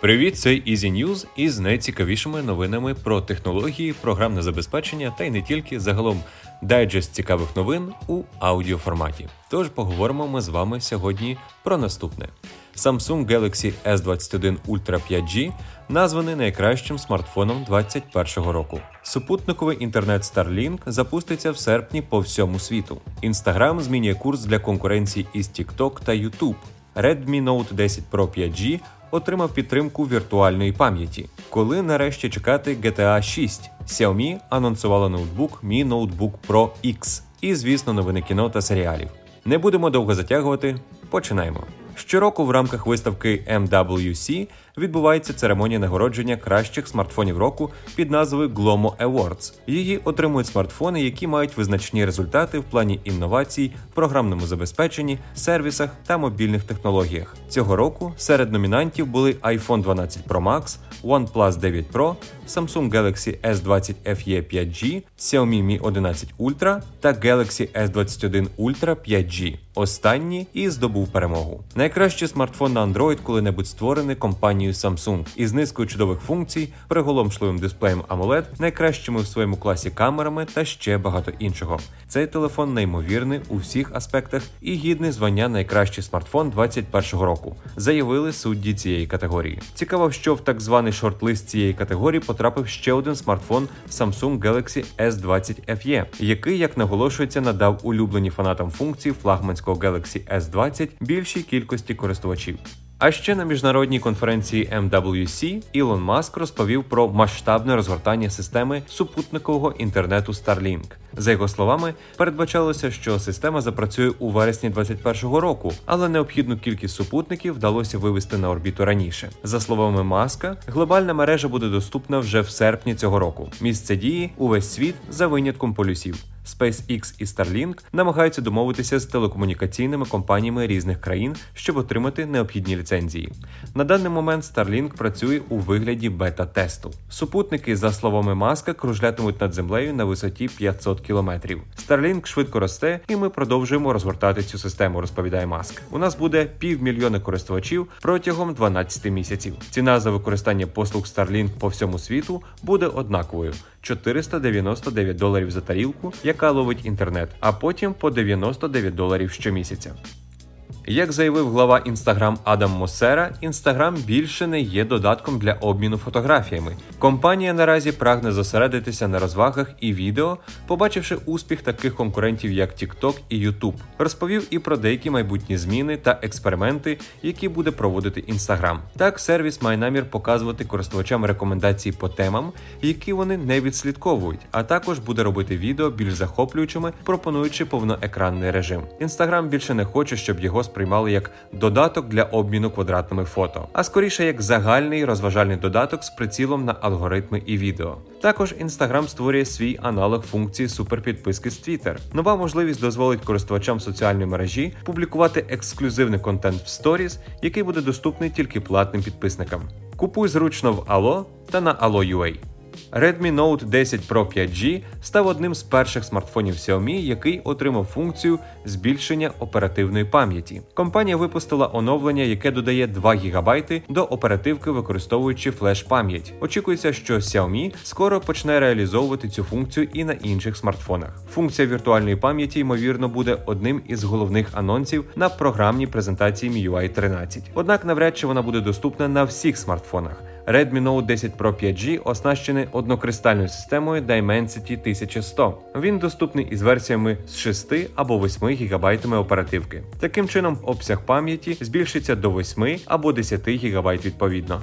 Привіт, це Easy News із найцікавішими новинами про технології, програмне забезпечення та й не тільки загалом дайджест цікавих новин у аудіоформаті. Тож поговоримо ми з вами сьогодні про наступне: Samsung Galaxy S21 Ultra 5G названий найкращим смартфоном 2021 року. Супутниковий інтернет Starlink запуститься в серпні по всьому світу. Instagram змінює курс для конкуренції із TikTok та YouTube. Redmi Note 10 Pro 5G отримав підтримку віртуальної пам'яті. Коли нарешті чекати GTA 6, Xiaomi анонсувала ноутбук Mi Notebook Pro X. І, звісно, новини кіно та серіалів. Не будемо довго затягувати. Починаємо. Щороку в рамках виставки MWC відбувається церемонія нагородження кращих смартфонів року під назвою Glomo Awards. Її отримують смартфони, які мають визначні результати в плані інновацій, програмному забезпеченні, сервісах та мобільних технологіях. Цього року серед номінантів були iPhone 12 Pro Max, OnePlus 9 Pro, Samsung Galaxy S20 FE 5G, Xiaomi Mi 11 Ultra та Galaxy S21 Ultra 5G. Останній і здобув перемогу. Найкращий смартфон на Android коли-небудь створений компанією Samsung із низкою чудових функцій, приголомшливим дисплеєм AMOLED, найкращими в своєму класі камерами та ще багато іншого. Цей телефон неймовірний у всіх аспектах і гідний звання найкращий смартфон 2021 року. Заявили судді цієї категорії. Цікаво, що в так званий шорт-лист цієї категорії потрапив ще один смартфон Samsung Galaxy S20 FE, який, як наголошується, надав улюблені фанатам функції флагманського Galaxy S20 більшій кількості користувачів. А ще на міжнародній конференції MWC Ілон Маск розповів про масштабне розгортання системи супутникового інтернету Starlink. За його словами, передбачалося, що система запрацює у вересні 2021 року, але необхідну кількість супутників вдалося вивести на орбіту раніше. За словами Маска, глобальна мережа буде доступна вже в серпні цього року. Місце дії увесь світ за винятком полюсів. SpaceX і Starlink намагаються домовитися з телекомунікаційними компаніями різних країн, щоб отримати необхідні ліцензії. На даний момент Starlink працює у вигляді бета-тесту. Супутники, за словами Маска, кружлятимуть над землею на висоті 500 кілометрів. Starlink швидко росте, і ми продовжуємо розгортати цю систему. Розповідає Маск. У нас буде півмільйона користувачів протягом 12 місяців. Ціна за використання послуг Starlink по всьому світу буде однаковою. 499 доларів за тарілку, яка ловить інтернет, а потім по 99 доларів щомісяця. Як заявив глава Instagram Адам Мосера, Instagram більше не є додатком для обміну фотографіями. Компанія наразі прагне зосередитися на розвагах і відео, побачивши успіх таких конкурентів, як TikTok і YouTube. Розповів і про деякі майбутні зміни та експерименти, які буде проводити Instagram. Так, сервіс має намір показувати користувачам рекомендації по темам, які вони не відслідковують, а також буде робити відео більш захоплюючими, пропонуючи повноекранний режим. Instagram більше не хоче, щоб його сприймали як додаток для обміну квадратними фото, а скоріше як загальний розважальний додаток з прицілом на алгоритми і відео. Також Instagram створює свій аналог функції суперпідписки з Twitter. Нова можливість дозволить користувачам соціальної мережі публікувати ексклюзивний контент в Stories, який буде доступний тільки платним підписникам. Купуй зручно в Allo та на Allo.ua. Redmi Note 10 Pro 5G став одним з перших смартфонів Xiaomi, який отримав функцію збільшення оперативної пам'яті. Компанія випустила оновлення, яке додає 2 ГБ до оперативки, використовуючи флеш-пам'ять. Очікується, що Xiaomi скоро почне реалізовувати цю функцію і на інших смартфонах. Функція віртуальної пам'яті, ймовірно, буде одним із головних анонсів на програмній презентації MIUI 13. Однак навряд чи вона буде доступна на всіх смартфонах. Redmi Note 10 Pro 5G оснащений однокристальною системою Dimensity 1100. Він доступний із версіями з 6 або 8 ГБ оперативки. Таким чином, обсяг пам'яті збільшиться до 8 або 10 ГБ відповідно.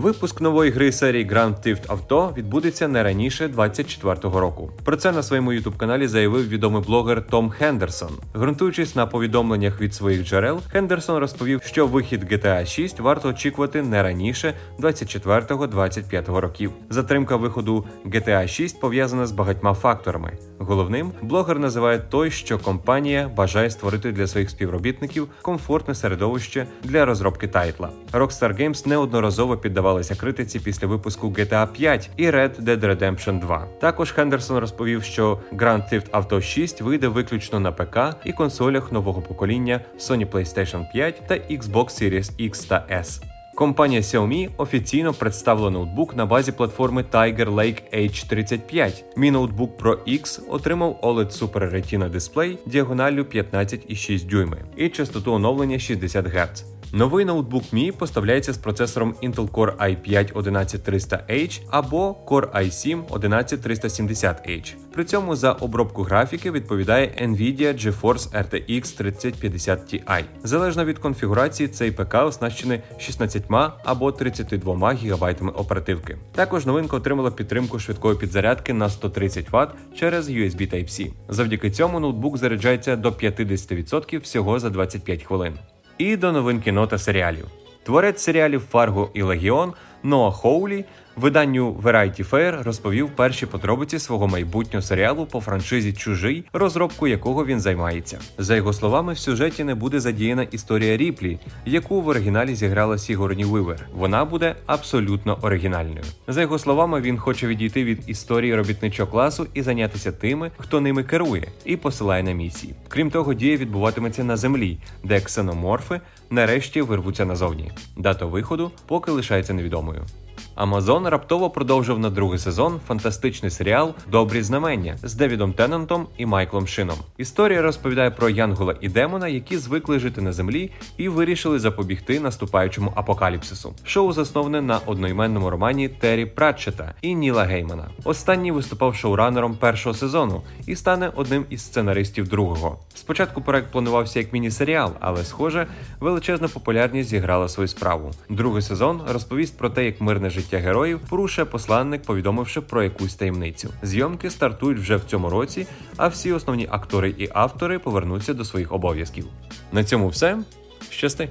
Випуск нової гри серії Grand Theft Auto відбудеться не раніше 24-го року. Про це на своєму ютуб каналі заявив відомий блогер Том Хендерсон. Ґрунтуючись на повідомленнях від своїх джерел, Хендерсон розповів, що вихід GTA 6 варто очікувати не раніше 24-25 років. Затримка виходу GTA 6 пов'язана з багатьма факторами. Головним блогер називає той, що компанія бажає створити для своїх співробітників комфортне середовище для розробки тайтла. Rockstar Games неодноразово піддавалися критиці після випуску GTA 5 і Red Dead Redemption 2. Також Хендерсон розповів, що Grand Theft Auto 6 вийде виключно на ПК і консолях нового покоління Sony PlayStation 5 та Xbox Series X та S. Компанія Xiaomi офіційно представила ноутбук на базі платформи Tiger Lake H35. Mi Notebook Pro X отримав OLED Super Retina дисплей діагоналлю 15,6 дюйми і частоту оновлення 60 Гц. Новий ноутбук Mi поставляється з процесором Intel Core i5 11300H або Core i7 11370H. При цьому за обробку графіки відповідає Nvidia GeForce RTX 3050 Ti. Залежно від конфігурації, цей ПК оснащений 16 або 32 ГБ оперативки. Також новинка отримала підтримку швидкої підзарядки на 130 Вт через USB Type-C. Завдяки цьому ноутбук заряджається до 50% всього за 25 хвилин. І до новин кіно та серіалів. Творець серіалів Фарго і Легіон Ноа Хоулі виданню Variety Fair розповів перші подробиці свого майбутнього серіалу по франшизі Чужий, розробку якого він займається. За його словами, в сюжеті не буде задіяна історія Ріплі, яку в оригіналі зіграла Сігорні Вивер. Вона буде абсолютно оригінальною. За його словами, він хоче відійти від історії робітничого класу і зайнятися тими, хто ними керує, і посилає на місії. Крім того, дія відбуватиметься на землі, де ксеноморфи нарешті вирвуться назовні. Дата виходу поки лишається невідомою. Амазон раптово продовжив на другий сезон фантастичний серіал Добрі знамення з Девідом Теннантом і Майклом Шином. Історія розповідає про Янгола і Демона, які звикли жити на землі і вирішили запобігти наступаючому апокаліпсису. Шоу засноване на одноіменному романі Террі Пратчета і Ніла Геймана. Останній виступав шоуранером першого сезону і стане одним із сценаристів другого. Спочатку проект планувався як міні-серіал, але, схоже, величезна популярність зіграла свою справу. Другий сезон розповість про те, як мирне життя героїв порушує посланник, повідомивши про якусь таємницю. Зйомки стартують вже в цьому році, а всі основні актори і автори повернуться до своїх обов'язків. На цьому все. Щасти!